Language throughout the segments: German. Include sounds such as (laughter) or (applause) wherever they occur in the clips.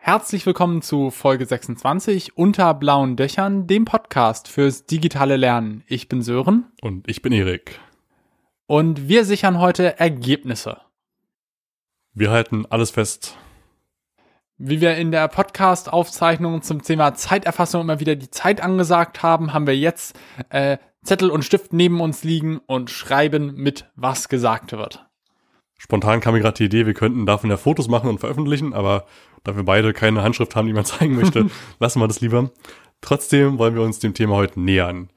Herzlich willkommen zu Folge 26 unter blauen Dächern, dem Podcast fürs digitale Lernen. Ich bin Sören. Und ich bin Erik. Und wir sichern heute Ergebnisse. Wir halten alles fest. Wie wir in der Podcast-Aufzeichnung zum Thema Zeiterfassung immer wieder die Zeit angesagt haben, haben wir jetzt äh, Zettel und Stift neben uns liegen und schreiben mit, was gesagt wird. Spontan kam mir gerade die Idee, wir könnten davon ja Fotos machen und veröffentlichen, aber da wir beide keine Handschrift haben, die man (laughs) zeigen möchte, (laughs) lassen wir das lieber. Trotzdem wollen wir uns dem Thema heute nähern.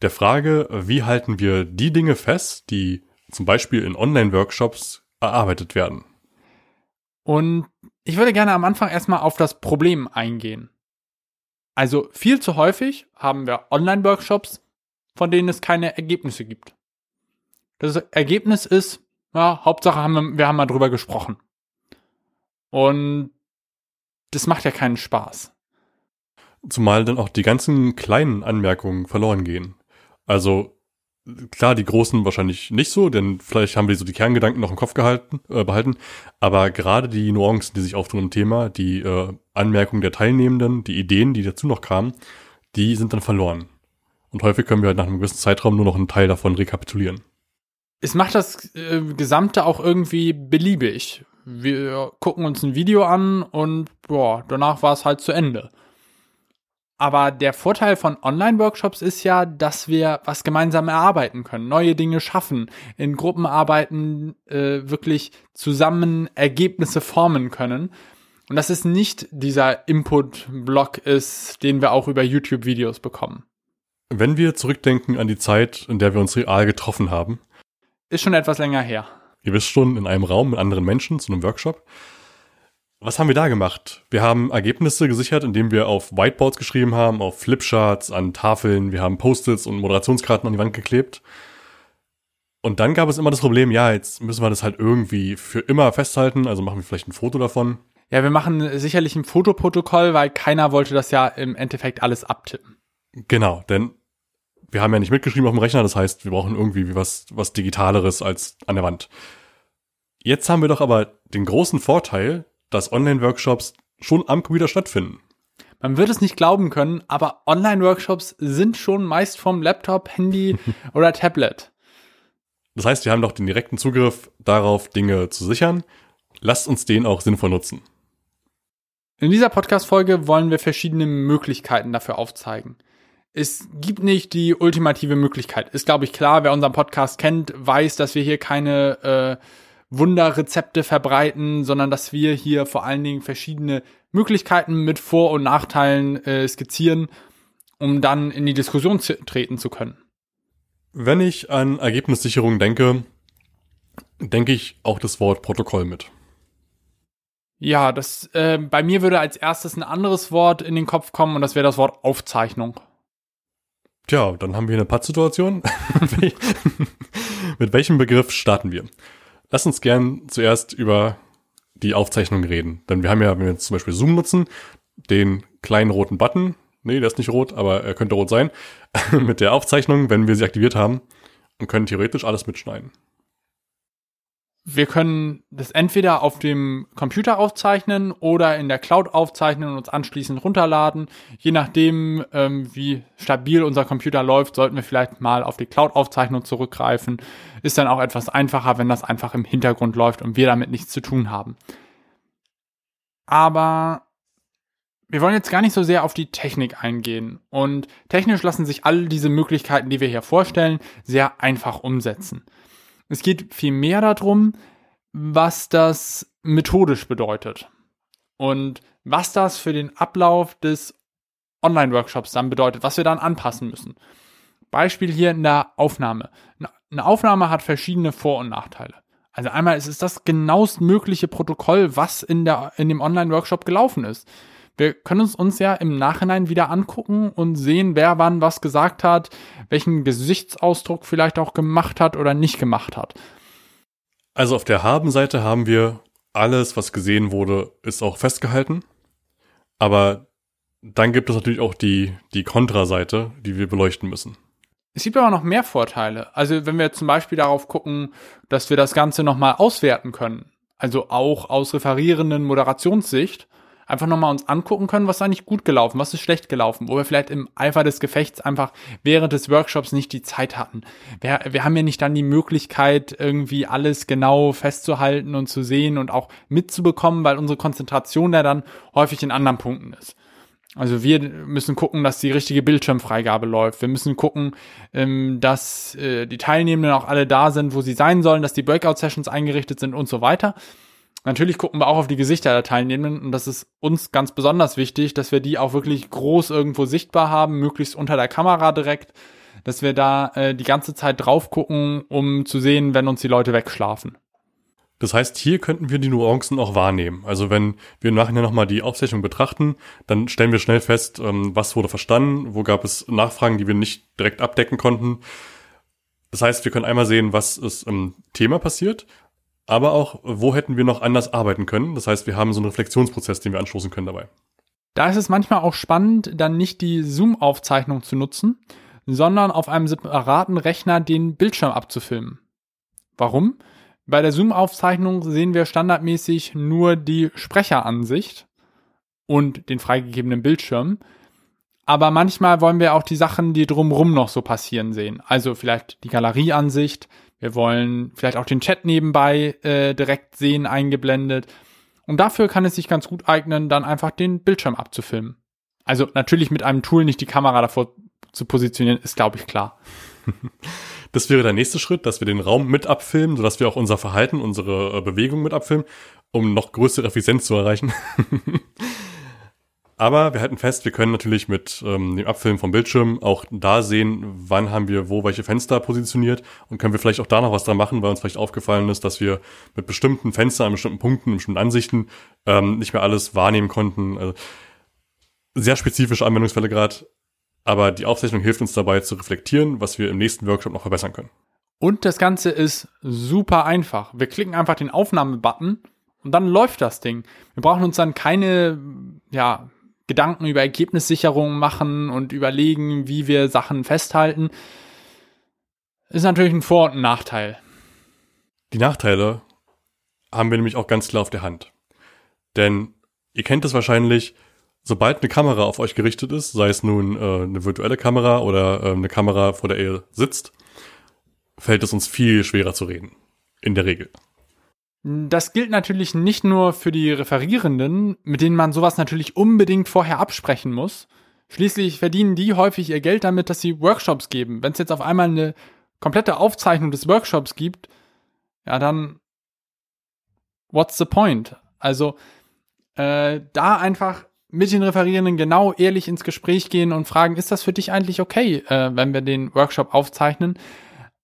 Der Frage, wie halten wir die Dinge fest, die zum Beispiel in Online-Workshops erarbeitet werden. Und ich würde gerne am Anfang erstmal auf das Problem eingehen. Also viel zu häufig haben wir Online-Workshops, von denen es keine Ergebnisse gibt. Das Ergebnis ist, ja, Hauptsache haben wir, wir haben mal drüber gesprochen. Und das macht ja keinen Spaß. Zumal dann auch die ganzen kleinen Anmerkungen verloren gehen. Also klar, die großen wahrscheinlich nicht so, denn vielleicht haben wir so die Kerngedanken noch im Kopf gehalten, äh, behalten. Aber gerade die Nuancen, die sich auftun im Thema, die äh, Anmerkungen der Teilnehmenden, die Ideen, die dazu noch kamen, die sind dann verloren. Und häufig können wir halt nach einem gewissen Zeitraum nur noch einen Teil davon rekapitulieren. Es macht das äh, Gesamte auch irgendwie beliebig. Wir gucken uns ein Video an und boah, danach war es halt zu Ende. Aber der Vorteil von Online-Workshops ist ja, dass wir was gemeinsam erarbeiten können, neue Dinge schaffen, in Gruppenarbeiten äh, wirklich zusammen Ergebnisse formen können. Und dass es nicht dieser Input-Block ist, den wir auch über YouTube-Videos bekommen. Wenn wir zurückdenken an die Zeit, in der wir uns real getroffen haben. Ist schon etwas länger her. Ihr wisst schon, in einem Raum mit anderen Menschen zu einem Workshop. Was haben wir da gemacht? Wir haben Ergebnisse gesichert, indem wir auf Whiteboards geschrieben haben, auf Flipcharts, an Tafeln, wir haben Post-its und Moderationskarten an die Wand geklebt. Und dann gab es immer das Problem, ja, jetzt müssen wir das halt irgendwie für immer festhalten, also machen wir vielleicht ein Foto davon. Ja, wir machen sicherlich ein Fotoprotokoll, weil keiner wollte das ja im Endeffekt alles abtippen. Genau, denn wir haben ja nicht mitgeschrieben auf dem Rechner, das heißt, wir brauchen irgendwie was, was Digitaleres als an der Wand. Jetzt haben wir doch aber den großen Vorteil, dass Online-Workshops schon am Computer stattfinden. Man wird es nicht glauben können, aber Online-Workshops sind schon meist vom Laptop, Handy (laughs) oder Tablet. Das heißt, wir haben doch den direkten Zugriff darauf, Dinge zu sichern. Lasst uns den auch sinnvoll nutzen. In dieser Podcast-Folge wollen wir verschiedene Möglichkeiten dafür aufzeigen. Es gibt nicht die ultimative Möglichkeit. Ist, glaube ich, klar, wer unseren Podcast kennt, weiß, dass wir hier keine äh, Wunderrezepte verbreiten, sondern dass wir hier vor allen Dingen verschiedene Möglichkeiten mit Vor- und Nachteilen äh, skizzieren, um dann in die Diskussion zu, treten zu können. Wenn ich an Ergebnissicherung denke, denke ich auch das Wort Protokoll mit. Ja, das äh, bei mir würde als erstes ein anderes Wort in den Kopf kommen und das wäre das Wort Aufzeichnung. Tja, dann haben wir eine Pattsituation. (laughs) mit welchem Begriff starten wir? Lass uns gern zuerst über die Aufzeichnung reden. Denn wir haben ja, wenn wir jetzt zum Beispiel Zoom nutzen, den kleinen roten Button, nee, der ist nicht rot, aber er könnte rot sein, (laughs) mit der Aufzeichnung, wenn wir sie aktiviert haben und können theoretisch alles mitschneiden wir können das entweder auf dem Computer aufzeichnen oder in der Cloud aufzeichnen und uns anschließend runterladen. Je nachdem, ähm, wie stabil unser Computer läuft, sollten wir vielleicht mal auf die Cloud-Aufzeichnung zurückgreifen. Ist dann auch etwas einfacher, wenn das einfach im Hintergrund läuft und wir damit nichts zu tun haben. Aber wir wollen jetzt gar nicht so sehr auf die Technik eingehen. Und technisch lassen sich all diese Möglichkeiten, die wir hier vorstellen, sehr einfach umsetzen. Es geht vielmehr darum, was das methodisch bedeutet und was das für den Ablauf des Online-Workshops dann bedeutet, was wir dann anpassen müssen. Beispiel hier in der Aufnahme. Eine Aufnahme hat verschiedene Vor- und Nachteile. Also einmal ist es das genauestmögliche Protokoll, was in, der, in dem Online-Workshop gelaufen ist. Wir können uns uns ja im Nachhinein wieder angucken und sehen, wer wann was gesagt hat, welchen Gesichtsausdruck vielleicht auch gemacht hat oder nicht gemacht hat. Also auf der Haben-Seite haben wir alles, was gesehen wurde, ist auch festgehalten. Aber dann gibt es natürlich auch die, die Kontraseite, die wir beleuchten müssen. Es gibt aber noch mehr Vorteile. Also wenn wir zum Beispiel darauf gucken, dass wir das Ganze nochmal auswerten können, also auch aus referierenden Moderationssicht, einfach nochmal uns angucken können, was ist eigentlich gut gelaufen, was ist schlecht gelaufen, wo wir vielleicht im Eifer des Gefechts einfach während des Workshops nicht die Zeit hatten. Wir, wir haben ja nicht dann die Möglichkeit, irgendwie alles genau festzuhalten und zu sehen und auch mitzubekommen, weil unsere Konzentration ja dann häufig in anderen Punkten ist. Also wir müssen gucken, dass die richtige Bildschirmfreigabe läuft. Wir müssen gucken, ähm, dass äh, die Teilnehmenden auch alle da sind, wo sie sein sollen, dass die Breakout-Sessions eingerichtet sind und so weiter. Natürlich gucken wir auch auf die Gesichter der Teilnehmenden und das ist uns ganz besonders wichtig, dass wir die auch wirklich groß irgendwo sichtbar haben, möglichst unter der Kamera direkt, dass wir da äh, die ganze Zeit drauf gucken, um zu sehen, wenn uns die Leute wegschlafen. Das heißt, hier könnten wir die Nuancen auch wahrnehmen. Also wenn wir nachher nochmal die Aufzeichnung betrachten, dann stellen wir schnell fest, ähm, was wurde verstanden, wo gab es Nachfragen, die wir nicht direkt abdecken konnten. Das heißt, wir können einmal sehen, was ist im Thema passiert, aber auch, wo hätten wir noch anders arbeiten können. Das heißt, wir haben so einen Reflexionsprozess, den wir anstoßen können dabei. Da ist es manchmal auch spannend, dann nicht die Zoom-Aufzeichnung zu nutzen, sondern auf einem separaten Rechner den Bildschirm abzufilmen. Warum? Bei der Zoom-Aufzeichnung sehen wir standardmäßig nur die Sprecheransicht und den freigegebenen Bildschirm. Aber manchmal wollen wir auch die Sachen, die drumrum noch so passieren, sehen. Also vielleicht die Galerieansicht. Wir wollen vielleicht auch den Chat nebenbei äh, direkt sehen, eingeblendet. Und dafür kann es sich ganz gut eignen, dann einfach den Bildschirm abzufilmen. Also natürlich mit einem Tool nicht die Kamera davor zu positionieren, ist glaube ich klar. (laughs) Das wäre der nächste Schritt, dass wir den Raum mit abfilmen, sodass wir auch unser Verhalten, unsere äh, Bewegung mit abfilmen, um noch größere Effizienz zu erreichen. (laughs) Aber wir halten fest, wir können natürlich mit ähm, dem Abfilmen vom Bildschirm auch da sehen, wann haben wir wo welche Fenster positioniert und können wir vielleicht auch da noch was dran machen, weil uns vielleicht aufgefallen ist, dass wir mit bestimmten Fenstern an bestimmten Punkten, in bestimmten Ansichten ähm, nicht mehr alles wahrnehmen konnten. Also sehr spezifische Anwendungsfälle gerade, aber die Aufzeichnung hilft uns dabei zu reflektieren, was wir im nächsten Workshop noch verbessern können. Und das Ganze ist super einfach. Wir klicken einfach den Aufnahmebutton und dann läuft das Ding. Wir brauchen uns dann keine, ja, Gedanken über Ergebnissicherung machen und überlegen, wie wir Sachen festhalten. Ist natürlich ein Vor- und ein Nachteil. Die Nachteile haben wir nämlich auch ganz klar auf der Hand. Denn ihr kennt es wahrscheinlich, sobald eine Kamera auf euch gerichtet ist, sei es nun äh, eine virtuelle Kamera oder äh, eine Kamera, vor der ihr sitzt, fällt es uns viel schwerer zu reden. In der Regel. Das gilt natürlich nicht nur für die Referierenden, mit denen man sowas natürlich unbedingt vorher absprechen muss. Schließlich verdienen die häufig ihr Geld damit, dass sie Workshops geben. Wenn es jetzt auf einmal eine komplette Aufzeichnung des Workshops gibt, ja dann, what's the point? Also äh, da einfach mit den Referierenden genau ehrlich ins Gespräch gehen und fragen, ist das für dich eigentlich okay, äh, wenn wir den Workshop aufzeichnen?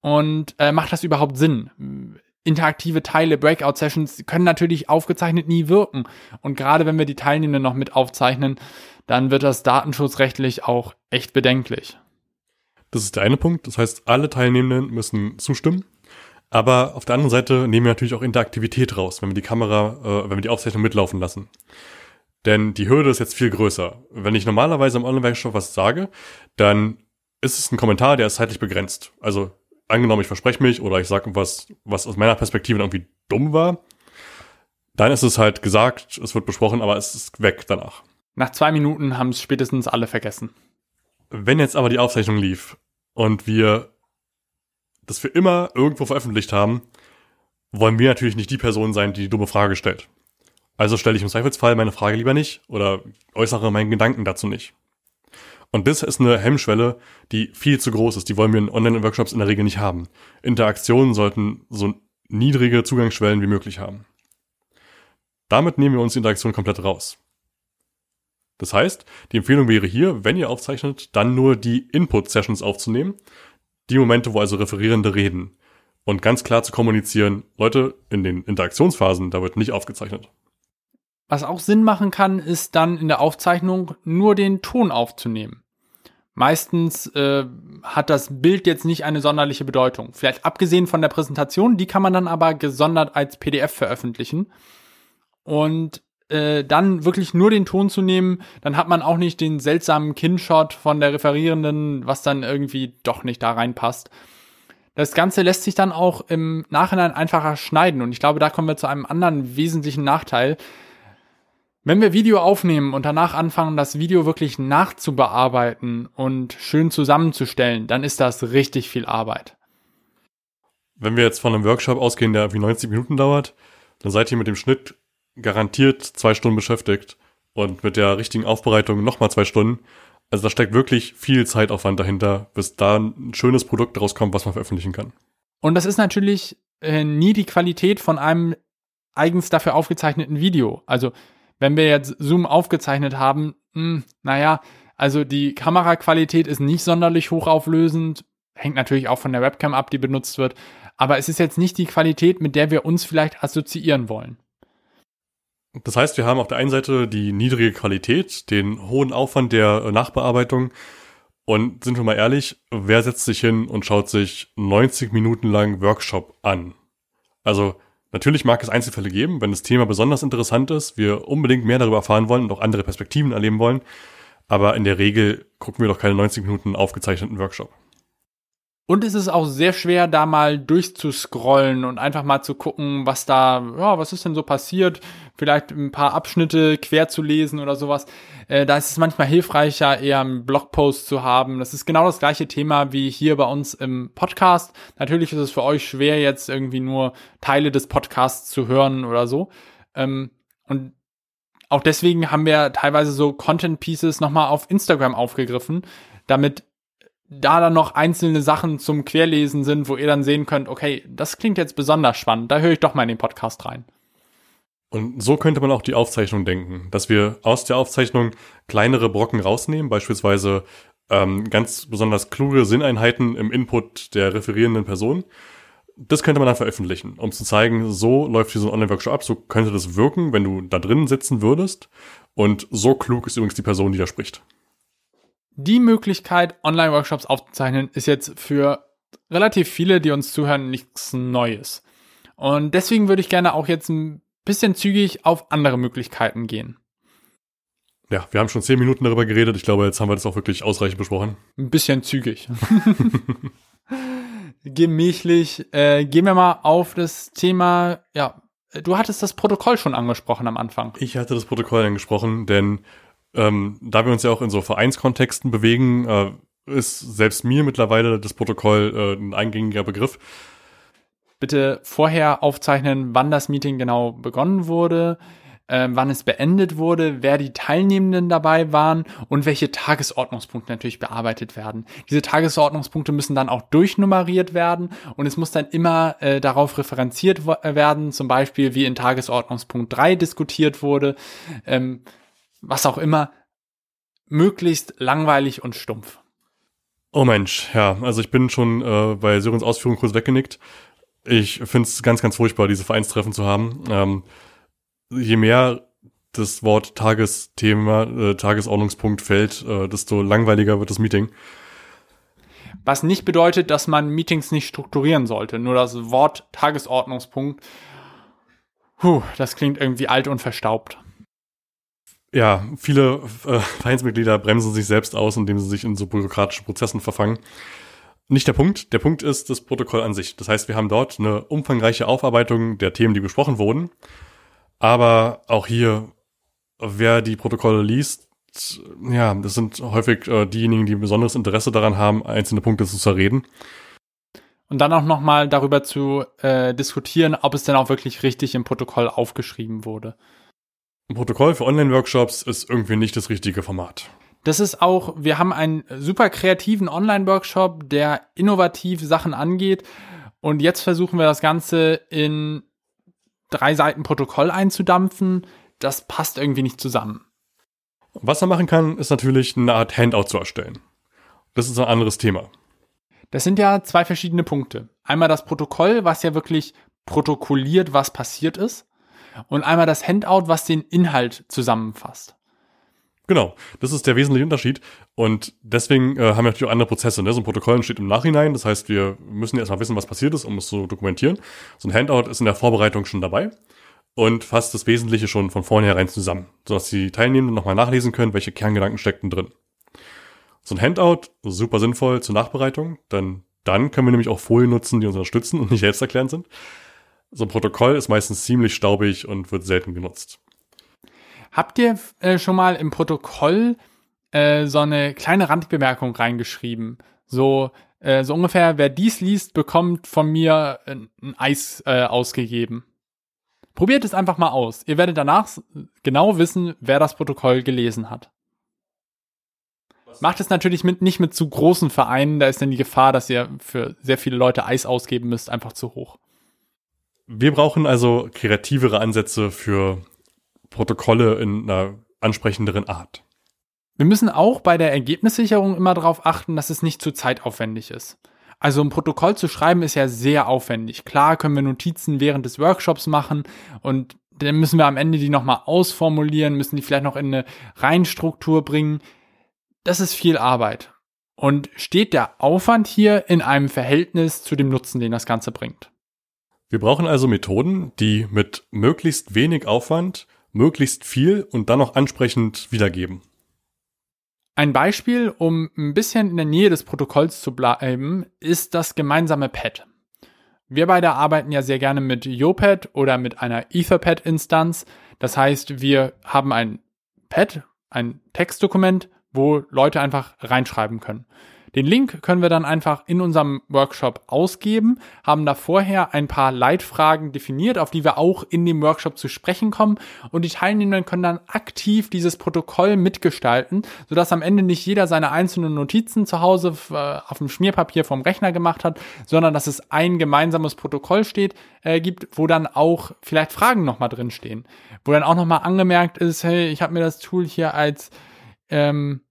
Und äh, macht das überhaupt Sinn? Interaktive Teile, Breakout-Sessions können natürlich aufgezeichnet nie wirken. Und gerade wenn wir die Teilnehmenden noch mit aufzeichnen, dann wird das datenschutzrechtlich auch echt bedenklich. Das ist der eine Punkt. Das heißt, alle Teilnehmenden müssen zustimmen. Aber auf der anderen Seite nehmen wir natürlich auch Interaktivität raus, wenn wir die Kamera, äh, wenn wir die Aufzeichnung mitlaufen lassen. Denn die Hürde ist jetzt viel größer. Wenn ich normalerweise im Online-Workshop was sage, dann ist es ein Kommentar, der ist zeitlich begrenzt. Also angenommen, ich verspreche mich oder ich sage was, was aus meiner Perspektive irgendwie dumm war, dann ist es halt gesagt, es wird besprochen, aber es ist weg danach. Nach zwei Minuten haben es spätestens alle vergessen. Wenn jetzt aber die Aufzeichnung lief und wir das für immer irgendwo veröffentlicht haben, wollen wir natürlich nicht die Person sein, die die dumme Frage stellt. Also stelle ich im Zweifelsfall meine Frage lieber nicht oder äußere meinen Gedanken dazu nicht. Und das ist eine Hemmschwelle, die viel zu groß ist. Die wollen wir in Online-Workshops in der Regel nicht haben. Interaktionen sollten so niedrige Zugangsschwellen wie möglich haben. Damit nehmen wir uns die Interaktion komplett raus. Das heißt, die Empfehlung wäre hier, wenn ihr aufzeichnet, dann nur die Input-Sessions aufzunehmen, die Momente, wo also Referierende reden. Und ganz klar zu kommunizieren, Leute, in den Interaktionsphasen, da wird nicht aufgezeichnet. Was auch Sinn machen kann, ist dann in der Aufzeichnung nur den Ton aufzunehmen. Meistens äh, hat das Bild jetzt nicht eine sonderliche Bedeutung. Vielleicht abgesehen von der Präsentation, die kann man dann aber gesondert als PDF veröffentlichen. Und äh, dann wirklich nur den Ton zu nehmen, dann hat man auch nicht den seltsamen Kinshot von der Referierenden, was dann irgendwie doch nicht da reinpasst. Das Ganze lässt sich dann auch im Nachhinein einfacher schneiden. Und ich glaube, da kommen wir zu einem anderen wesentlichen Nachteil Wenn wir Video aufnehmen und danach anfangen, das Video wirklich nachzubearbeiten und schön zusammenzustellen, dann ist das richtig viel Arbeit. Wenn wir jetzt von einem Workshop ausgehen, der wie 90 Minuten dauert, dann seid ihr mit dem Schnitt garantiert zwei Stunden beschäftigt und mit der richtigen Aufbereitung nochmal zwei Stunden. Also da steckt wirklich viel Zeitaufwand dahinter, bis da ein schönes Produkt rauskommt, was man veröffentlichen kann. Und das ist natürlich äh, nie die Qualität von einem eigens dafür aufgezeichneten Video. Also wenn wir jetzt Zoom aufgezeichnet haben, mh, hm, naja, also die Kameraqualität ist nicht sonderlich hochauflösend, hängt natürlich auch von der Webcam ab, die benutzt wird, aber es ist jetzt nicht die Qualität, mit der wir uns vielleicht assoziieren wollen. Das heißt, wir haben auf der einen Seite die niedrige Qualität, den hohen Aufwand der Nachbearbeitung und sind wir mal ehrlich, wer setzt sich hin und schaut sich 90 Minuten lang Workshop an? Also natürlich mag es Einzelfälle geben, wenn das Thema besonders interessant ist, wir unbedingt mehr darüber erfahren wollen und auch andere Perspektiven erleben wollen, aber in der Regel gucken wir doch keine 90 Minuten aufgezeichneten Workshop. Und es ist auch sehr schwer, da mal durchzuscrollen und einfach mal zu gucken, was da, ja, was ist denn so passiert, vielleicht ein paar Abschnitte quer zu lesen oder sowas. Äh, da ist es manchmal hilfreicher, eher einen Blogpost zu haben. Das ist genau das gleiche Thema wie hier bei uns im Podcast. Natürlich ist es für euch schwer, jetzt irgendwie nur Teile des Podcasts zu hören oder so. Ähm, und auch deswegen haben wir teilweise so Content Pieces nochmal auf Instagram aufgegriffen, damit da dann noch einzelne Sachen zum Querlesen sind, wo ihr dann sehen könnt, okay, das klingt jetzt besonders spannend, da höre ich doch mal in den Podcast rein. Und so könnte man auch die Aufzeichnung denken, dass wir aus der Aufzeichnung kleinere Brocken rausnehmen, beispielsweise ähm, ganz besonders kluge Sinneinheiten im Input der referierenden Person. Das könnte man dann veröffentlichen, um zu zeigen, so läuft dieser Online-Workshop ab, so könnte das wirken, wenn du da drinnen sitzen würdest. Und so klug ist übrigens die Person, die da spricht die Möglichkeit, Online-Workshops aufzuzeichnen, ist jetzt für relativ viele, die uns zuhören, nichts Neues. Und deswegen würde ich gerne auch jetzt ein bisschen zügig auf andere Möglichkeiten gehen. Ja, wir haben schon zehn Minuten darüber geredet. Ich glaube, jetzt haben wir das auch wirklich ausreichend besprochen. Ein bisschen zügig. (laughs) Gemächlich. Äh, gehen wir mal auf das Thema, ja, du hattest das Protokoll schon angesprochen am Anfang. Ich hatte das Protokoll angesprochen, denn ähm, da wir uns ja auch in so Vereinskontexten bewegen, äh, ist selbst mir mittlerweile das Protokoll äh, ein eingängiger Begriff. Bitte vorher aufzeichnen, wann das Meeting genau begonnen wurde, äh, wann es beendet wurde, wer die Teilnehmenden dabei waren und welche Tagesordnungspunkte natürlich bearbeitet werden. Diese Tagesordnungspunkte müssen dann auch durchnummeriert werden und es muss dann immer äh, darauf referenziert werden, zum Beispiel wie in Tagesordnungspunkt 3 diskutiert wurde. Ähm, was auch immer, möglichst langweilig und stumpf. Oh Mensch, ja, also ich bin schon äh, bei Sörens Ausführungen kurz weggenickt. Ich finde es ganz, ganz furchtbar, diese Vereinstreffen zu haben. Ähm, je mehr das Wort Tagesthema, äh, Tagesordnungspunkt fällt, äh, desto langweiliger wird das Meeting. Was nicht bedeutet, dass man Meetings nicht strukturieren sollte. Nur das Wort Tagesordnungspunkt, puh, das klingt irgendwie alt und verstaubt. Ja, viele äh, Vereinsmitglieder bremsen sich selbst aus, indem sie sich in so bürokratischen Prozessen verfangen. Nicht der Punkt. Der Punkt ist das Protokoll an sich. Das heißt, wir haben dort eine umfangreiche Aufarbeitung der Themen, die besprochen wurden. Aber auch hier, wer die Protokolle liest, ja, das sind häufig äh, diejenigen, die ein besonderes Interesse daran haben, einzelne Punkte zu zerreden. Und dann auch nochmal darüber zu äh, diskutieren, ob es denn auch wirklich richtig im Protokoll aufgeschrieben wurde. Ein Protokoll für Online-Workshops ist irgendwie nicht das richtige Format. Das ist auch, wir haben einen super kreativen Online-Workshop, der innovativ Sachen angeht. Und jetzt versuchen wir das Ganze in drei Seiten Protokoll einzudampfen. Das passt irgendwie nicht zusammen. Was man machen kann, ist natürlich eine Art Handout zu erstellen. Das ist ein anderes Thema. Das sind ja zwei verschiedene Punkte. Einmal das Protokoll, was ja wirklich protokolliert, was passiert ist und einmal das Handout, was den Inhalt zusammenfasst. Genau, das ist der wesentliche Unterschied. Und deswegen äh, haben wir natürlich auch andere Prozesse. Ne? So ein Protokoll entsteht im Nachhinein. Das heißt, wir müssen erstmal wissen, was passiert ist, um es zu dokumentieren. So ein Handout ist in der Vorbereitung schon dabei und fasst das Wesentliche schon von vornherein zusammen, sodass die Teilnehmenden nochmal nachlesen können, welche Kerngedanken steckten drin. So ein Handout, super sinnvoll zur Nachbereitung, denn dann können wir nämlich auch Folien nutzen, die uns unterstützen und nicht selbsterklärend sind. So ein Protokoll ist meistens ziemlich staubig und wird selten genutzt. Habt ihr äh, schon mal im Protokoll äh, so eine kleine Randbemerkung reingeschrieben? So, äh, so ungefähr, wer dies liest, bekommt von mir ein, ein Eis äh, ausgegeben. Probiert es einfach mal aus. Ihr werdet danach genau wissen, wer das Protokoll gelesen hat. Macht es natürlich mit, nicht mit zu großen Vereinen, da ist dann die Gefahr, dass ihr für sehr viele Leute Eis ausgeben müsst, einfach zu hoch. Wir brauchen also kreativere Ansätze für Protokolle in einer ansprechenderen Art. Wir müssen auch bei der Ergebnissicherung immer darauf achten, dass es nicht zu zeitaufwendig ist. Also ein Protokoll zu schreiben ist ja sehr aufwendig. Klar können wir Notizen während des Workshops machen und dann müssen wir am Ende die nochmal ausformulieren, müssen die vielleicht noch in eine Reihenstruktur bringen. Das ist viel Arbeit. Und steht der Aufwand hier in einem Verhältnis zu dem Nutzen, den das Ganze bringt? Wir brauchen also Methoden, die mit möglichst wenig Aufwand möglichst viel und dann noch ansprechend wiedergeben. Ein Beispiel, um ein bisschen in der Nähe des Protokolls zu bleiben, ist das gemeinsame Pad. Wir beide arbeiten ja sehr gerne mit YoPad oder mit einer Etherpad-Instanz. Das heißt, wir haben ein Pad, ein Textdokument, wo Leute einfach reinschreiben können. Den Link können wir dann einfach in unserem Workshop ausgeben, haben da vorher ein paar Leitfragen definiert, auf die wir auch in dem Workshop zu sprechen kommen. Und die Teilnehmenden können dann aktiv dieses Protokoll mitgestalten, sodass am Ende nicht jeder seine einzelnen Notizen zu Hause äh, auf dem Schmierpapier vom Rechner gemacht hat, sondern dass es ein gemeinsames Protokoll steht, äh, gibt, wo dann auch vielleicht Fragen nochmal drin stehen, wo dann auch nochmal angemerkt ist, hey, ich habe mir das Tool hier als ähm,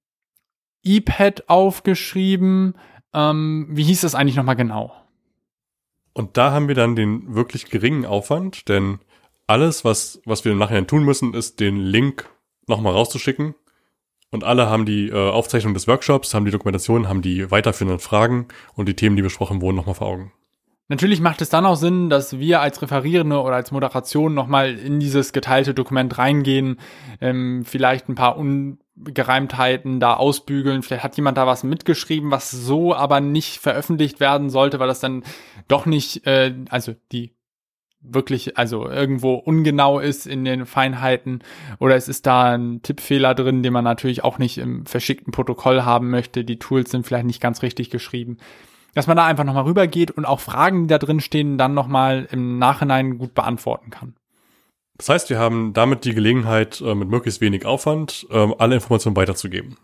iPad aufgeschrieben. Ähm, wie hieß das eigentlich nochmal genau? Und da haben wir dann den wirklich geringen Aufwand, denn alles, was, was wir im Nachhinein tun müssen, ist den Link nochmal rauszuschicken. Und alle haben die äh, Aufzeichnung des Workshops, haben die Dokumentation, haben die weiterführenden Fragen und die Themen, die besprochen wurden, nochmal vor Augen. Natürlich macht es dann auch Sinn, dass wir als Referierende oder als Moderation nochmal in dieses geteilte Dokument reingehen, ähm, vielleicht ein paar Ungereimtheiten da ausbügeln. Vielleicht hat jemand da was mitgeschrieben, was so aber nicht veröffentlicht werden sollte, weil das dann doch nicht, äh, also die wirklich, also irgendwo ungenau ist in den Feinheiten oder es ist da ein Tippfehler drin, den man natürlich auch nicht im verschickten Protokoll haben möchte. Die Tools sind vielleicht nicht ganz richtig geschrieben dass man da einfach nochmal rübergeht und auch Fragen, die da drin stehen, dann nochmal im Nachhinein gut beantworten kann. Das heißt, wir haben damit die Gelegenheit, äh, mit möglichst wenig Aufwand ähm, alle Informationen weiterzugeben.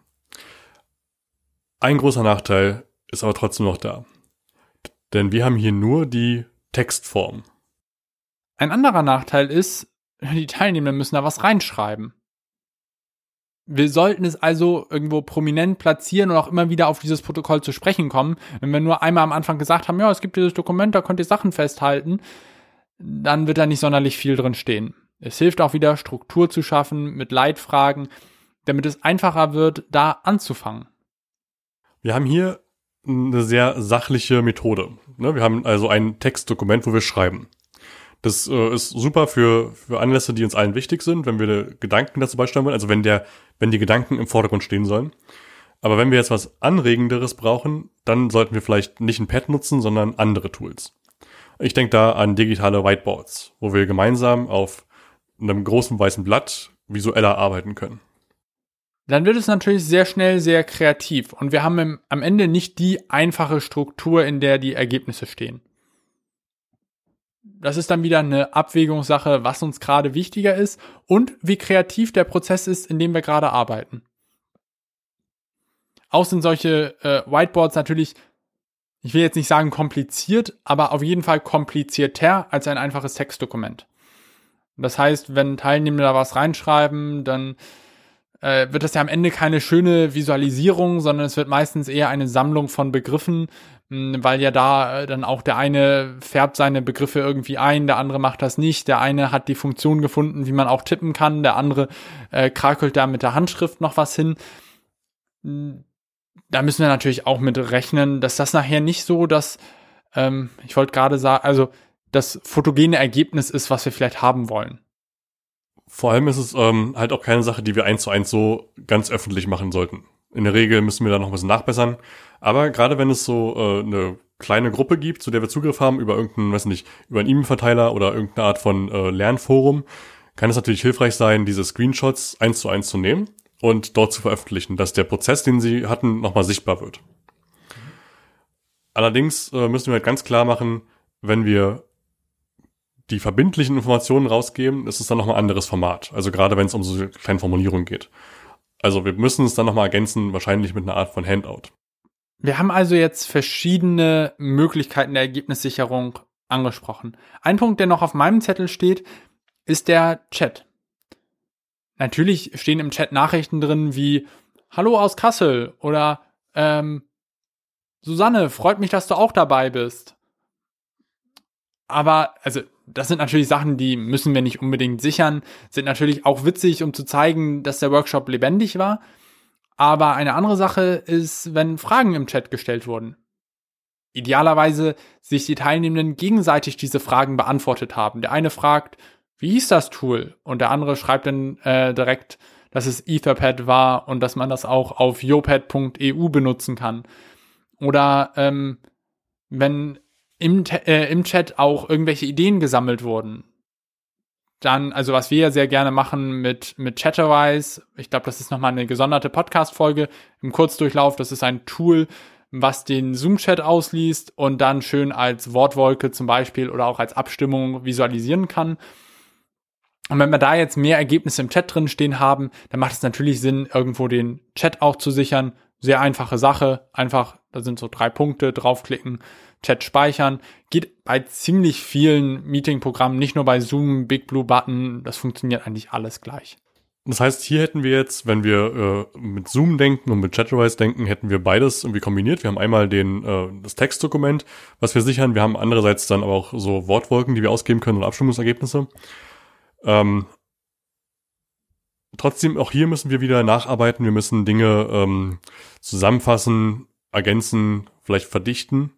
Ein großer Nachteil ist aber trotzdem noch da. Denn wir haben hier nur die Textform. Ein anderer Nachteil ist, die Teilnehmenden müssen da was reinschreiben. Wir sollten es also irgendwo prominent platzieren und auch immer wieder auf dieses Protokoll zu sprechen kommen. Wenn wir nur einmal am Anfang gesagt haben, ja, es gibt dieses Dokument, da könnt ihr Sachen festhalten, dann wird da nicht sonderlich viel drin stehen. Es hilft auch wieder, Struktur zu schaffen mit Leitfragen, damit es einfacher wird, da anzufangen. Wir haben hier eine sehr sachliche Methode. Ne, wir haben also ein Textdokument, wo wir schreiben. Das äh, ist super für, für Anlässe, die uns allen wichtig sind, wenn wir Gedanken dazu beisteuern wollen, also wenn der, wenn die Gedanken im Vordergrund stehen sollen. Aber wenn wir jetzt was Anregenderes brauchen, dann sollten wir vielleicht nicht ein Pad nutzen, sondern andere Tools. Ich denke da an digitale Whiteboards, wo wir gemeinsam auf einem großen weißen Blatt visueller arbeiten können. Dann wird es natürlich sehr schnell sehr kreativ und wir haben im, am Ende nicht die einfache Struktur, in der die Ergebnisse stehen das ist dann wieder eine Abwägungssache, was uns gerade wichtiger ist und wie kreativ der Prozess ist, in dem wir gerade arbeiten. Auch sind solche äh, Whiteboards natürlich, ich will jetzt nicht sagen kompliziert, aber auf jeden Fall komplizierter als ein einfaches Textdokument. Das heißt, wenn Teilnehmer da was reinschreiben, dann äh, wird das ja am Ende keine schöne Visualisierung, sondern es wird meistens eher eine Sammlung von Begriffen, mh, weil ja da äh, dann auch der eine färbt seine Begriffe irgendwie ein, der andere macht das nicht, der eine hat die Funktion gefunden, wie man auch tippen kann, der andere äh, krakelt da mit der Handschrift noch was hin. Da müssen wir natürlich auch mit rechnen, dass das nachher nicht so, dass, ähm, ich wollte gerade sagen, also das fotogene Ergebnis ist, was wir vielleicht haben wollen. Vor allem ist es ähm, halt auch keine Sache, die wir eins zu eins so ganz öffentlich machen sollten. In der Regel müssen wir da noch ein bisschen nachbessern. Aber gerade wenn es so äh, eine kleine Gruppe gibt, zu der wir Zugriff haben über irgendeinen, weiß nicht, über einen E-Mail-Verteiler oder irgendeine Art von äh, Lernforum, kann es natürlich hilfreich sein, diese Screenshots eins zu eins zu nehmen und dort zu veröffentlichen, dass der Prozess, den sie hatten, nochmal sichtbar wird. Allerdings äh, müssen wir halt ganz klar machen, wenn wir die verbindlichen Informationen rausgeben, ist es dann nochmal ein anderes Format. Also gerade wenn es um so kleine Formulierungen geht. Also wir müssen es dann nochmal ergänzen, wahrscheinlich mit einer Art von Handout. Wir haben also jetzt verschiedene Möglichkeiten der Ergebnissicherung angesprochen. Ein Punkt, der noch auf meinem Zettel steht, ist der Chat. Natürlich stehen im Chat Nachrichten drin wie Hallo aus Kassel oder ähm, Susanne, freut mich, dass du auch dabei bist. Aber, also, das sind natürlich Sachen, die müssen wir nicht unbedingt sichern, sind natürlich auch witzig, um zu zeigen, dass der Workshop lebendig war. Aber eine andere Sache ist, wenn Fragen im Chat gestellt wurden. Idealerweise sich die Teilnehmenden gegenseitig diese Fragen beantwortet haben. Der eine fragt, wie hieß das Tool? Und der andere schreibt dann äh, direkt, dass es Etherpad war und dass man das auch auf yopad.eu benutzen kann. Oder ähm, wenn im, äh, im Chat auch irgendwelche Ideen gesammelt wurden. Dann, also was wir ja sehr gerne machen mit, mit Chatterwise, ich glaube, das ist nochmal eine gesonderte Podcast-Folge im Kurzdurchlauf. Das ist ein Tool, was den Zoom-Chat ausliest und dann schön als Wortwolke zum Beispiel oder auch als Abstimmung visualisieren kann. Und wenn wir da jetzt mehr Ergebnisse im Chat drin stehen haben, dann macht es natürlich Sinn, irgendwo den Chat auch zu sichern. Sehr einfache Sache. Einfach, da sind so drei Punkte, draufklicken, Chat speichern. Geht bei ziemlich vielen Meeting-Programmen, nicht nur bei Zoom, Big Blue Button, das funktioniert eigentlich alles gleich. Das heißt, hier hätten wir jetzt, wenn wir äh, mit Zoom denken und mit Chatterwise denken, hätten wir beides irgendwie kombiniert. Wir haben einmal den, äh, das Textdokument, was wir sichern. Wir haben andererseits dann aber auch so Wortwolken, die wir ausgeben können und Abstimmungsergebnisse. Ähm, trotzdem, auch hier müssen wir wieder nacharbeiten. Wir müssen Dinge ähm, zusammenfassen, ergänzen, vielleicht verdichten.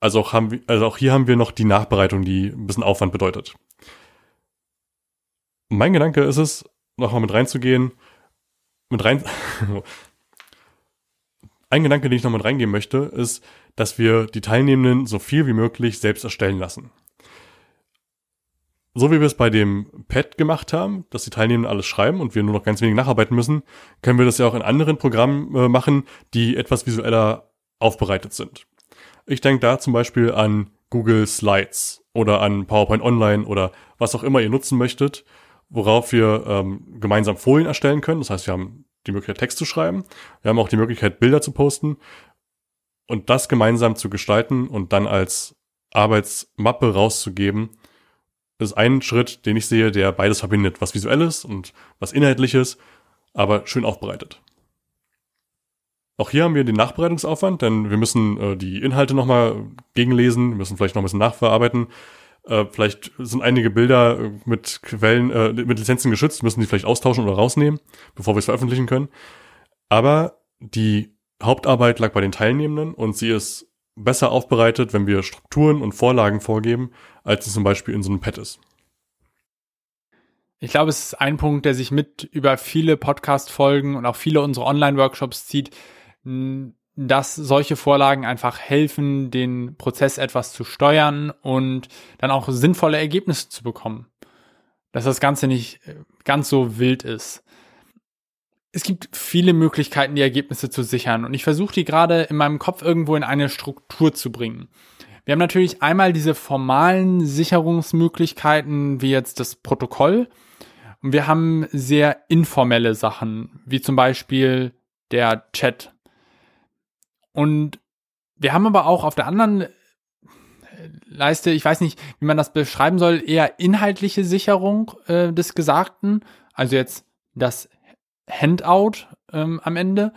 Also auch, haben wir, also auch hier haben wir noch die Nachbereitung, die ein bisschen Aufwand bedeutet. Mein Gedanke ist es, nochmal mit reinzugehen, mit rein. (laughs) Ein Gedanke, den ich noch mit reingehen möchte, ist, dass wir die Teilnehmenden so viel wie möglich selbst erstellen lassen. So wie wir es bei dem Pad gemacht haben, dass die Teilnehmenden alles schreiben und wir nur noch ganz wenig nacharbeiten müssen, können wir das ja auch in anderen Programmen äh, machen, die etwas visueller aufbereitet sind. Ich denke da zum Beispiel an Google Slides oder an PowerPoint Online oder was auch immer ihr nutzen möchtet, worauf wir ähm, gemeinsam Folien erstellen können. Das heißt, wir haben die Möglichkeit, Text zu schreiben. Wir haben auch die Möglichkeit, Bilder zu posten und das gemeinsam zu gestalten und dann als Arbeitsmappe rauszugeben. Ist ein Schritt, den ich sehe, der beides verbindet, was visuelles und was inhaltliches, aber schön aufbereitet. Auch hier haben wir den Nachbereitungsaufwand, denn wir müssen äh, die Inhalte nochmal gegenlesen, müssen vielleicht noch ein bisschen nachverarbeiten. Äh, vielleicht sind einige Bilder äh, mit Quellen, äh, mit Lizenzen geschützt, müssen die vielleicht austauschen oder rausnehmen, bevor wir es veröffentlichen können. Aber die Hauptarbeit lag bei den Teilnehmenden und sie ist besser aufbereitet, wenn wir Strukturen und Vorlagen vorgeben, als es zum Beispiel in so einem Pad ist. Ich glaube, es ist ein Punkt, der sich mit über viele Podcast-Folgen und auch viele unserer Online-Workshops zieht, dass solche Vorlagen einfach helfen, den Prozess etwas zu steuern und dann auch sinnvolle Ergebnisse zu bekommen. Dass das Ganze nicht äh, ganz so wild ist. Es gibt viele Möglichkeiten, die Ergebnisse zu sichern und ich versuche die gerade in meinem Kopf irgendwo in eine Struktur zu bringen. Wir haben natürlich einmal diese formalen Sicherungsmöglichkeiten, wie jetzt das Protokoll. Und wir haben sehr informelle Sachen, wie zum Beispiel der Chat und wir haben aber auch auf der anderen äh, Leiste, ich weiß nicht, wie man das beschreiben soll, eher inhaltliche Sicherung äh, des Gesagten, also jetzt das Handout ähm, am Ende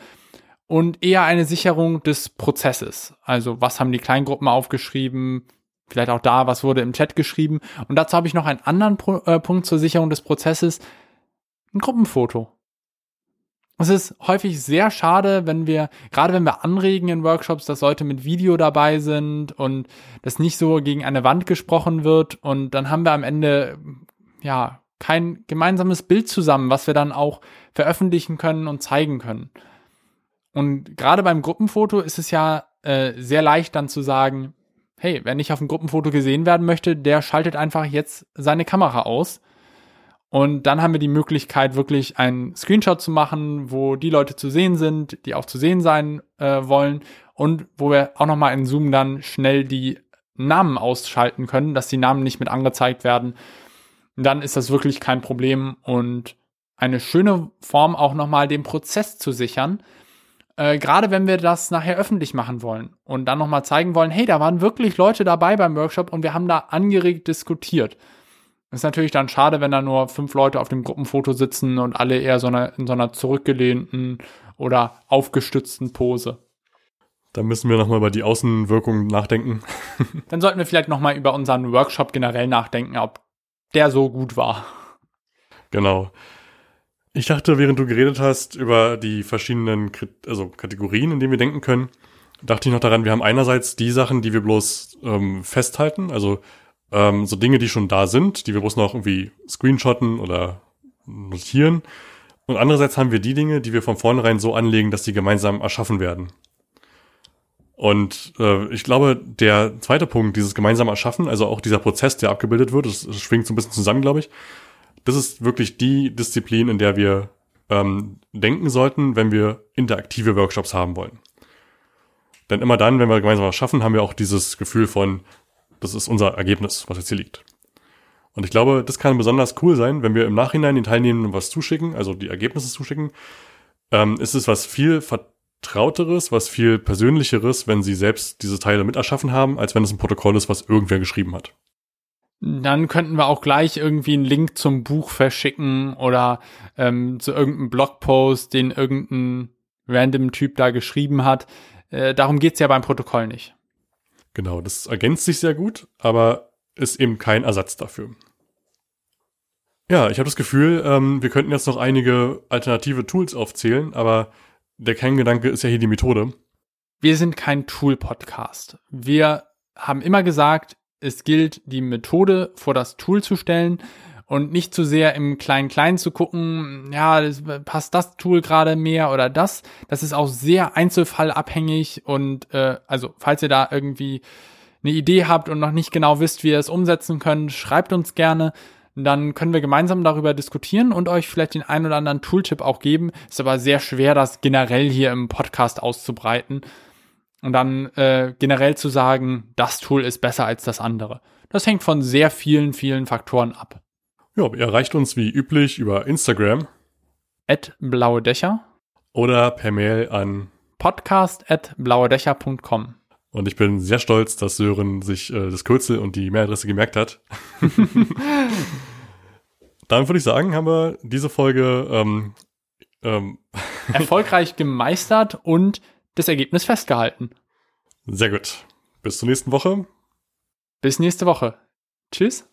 und eher eine Sicherung des Prozesses. Also was haben die Kleingruppen aufgeschrieben, vielleicht auch da, was wurde im Chat geschrieben. Und dazu habe ich noch einen anderen Pro äh, Punkt zur Sicherung des Prozesses, ein Gruppenfoto. Es ist häufig sehr schade, wenn wir, gerade wenn wir anregen in Workshops, dass Leute mit Video dabei sind und das nicht so gegen eine Wand gesprochen wird und dann haben wir am Ende, ja, kein gemeinsames Bild zusammen, was wir dann auch veröffentlichen können und zeigen können. Und gerade beim Gruppenfoto ist es ja äh, sehr leicht dann zu sagen, hey, wer nicht auf dem Gruppenfoto gesehen werden möchte, der schaltet einfach jetzt seine Kamera aus Und dann haben wir die Möglichkeit, wirklich einen Screenshot zu machen, wo die Leute zu sehen sind, die auch zu sehen sein äh, wollen. Und wo wir auch nochmal in Zoom dann schnell die Namen ausschalten können, dass die Namen nicht mit angezeigt werden. Dann ist das wirklich kein Problem und eine schöne Form auch nochmal den Prozess zu sichern. Äh, Gerade wenn wir das nachher öffentlich machen wollen und dann nochmal zeigen wollen, hey, da waren wirklich Leute dabei beim Workshop und wir haben da angeregt diskutiert. Ist natürlich dann schade, wenn da nur fünf Leute auf dem Gruppenfoto sitzen und alle eher so eine, in so einer zurückgelehnten oder aufgestützten Pose. Da müssen wir nochmal über die Außenwirkung nachdenken. (laughs) dann sollten wir vielleicht nochmal über unseren Workshop generell nachdenken, ob der so gut war. Genau. Ich dachte, während du geredet hast über die verschiedenen also Kategorien, in denen wir denken können, dachte ich noch daran, wir haben einerseits die Sachen, die wir bloß ähm, festhalten, also ähm, so Dinge, die schon da sind, die wir bloß noch irgendwie screenshotten oder notieren. Und andererseits haben wir die Dinge, die wir von vornherein so anlegen, dass die gemeinsam erschaffen werden. Und äh, ich glaube, der zweite Punkt, dieses gemeinsame Erschaffen, also auch dieser Prozess, der abgebildet wird, das, das schwingt so ein bisschen zusammen, glaube ich. Das ist wirklich die Disziplin, in der wir ähm, denken sollten, wenn wir interaktive Workshops haben wollen. Denn immer dann, wenn wir gemeinsam was schaffen, haben wir auch dieses Gefühl von, das ist unser Ergebnis, was jetzt hier liegt. Und ich glaube, das kann besonders cool sein, wenn wir im Nachhinein den Teilnehmenden was zuschicken, also die Ergebnisse zuschicken. Ähm, ist es was viel vertrauteres, was viel persönlicheres, wenn sie selbst diese Teile mit erschaffen haben, als wenn es ein Protokoll ist, was irgendwer geschrieben hat. Dann könnten wir auch gleich irgendwie einen Link zum Buch verschicken oder ähm, zu irgendeinem Blogpost, den irgendein random Typ da geschrieben hat. Äh, darum geht's ja beim Protokoll nicht. Genau, das ergänzt sich sehr gut, aber ist eben kein Ersatz dafür. Ja, ich habe das Gefühl, ähm, wir könnten jetzt noch einige alternative Tools aufzählen, aber der Kerngedanke ist ja hier die Methode. Wir sind kein Tool-Podcast. Wir haben immer gesagt, es gilt, die Methode vor das Tool zu stellen und nicht zu sehr im Klein-Klein zu gucken, ja, passt das Tool gerade mehr oder das. Das ist auch sehr einzelfallabhängig und äh, also falls ihr da irgendwie eine Idee habt und noch nicht genau wisst, wie ihr es umsetzen könnt, schreibt uns gerne. Dann können wir gemeinsam darüber diskutieren und euch vielleicht den ein oder anderen Tooltip auch geben. Ist aber sehr schwer, das generell hier im Podcast auszubreiten und dann äh, generell zu sagen, das Tool ist besser als das andere. Das hängt von sehr vielen, vielen Faktoren ab. Ja, ihr erreicht uns wie üblich über Instagram. At blaue Dächer. Oder per Mail an podcast at blauedächer.com. Und ich bin sehr stolz, dass Sören sich äh, das Kürzel und die Mailadresse gemerkt hat. (laughs) Dann würde ich sagen, haben wir diese Folge ähm, ähm (laughs) erfolgreich gemeistert und das Ergebnis festgehalten. Sehr gut. Bis zur nächsten Woche. Bis nächste Woche. Tschüss.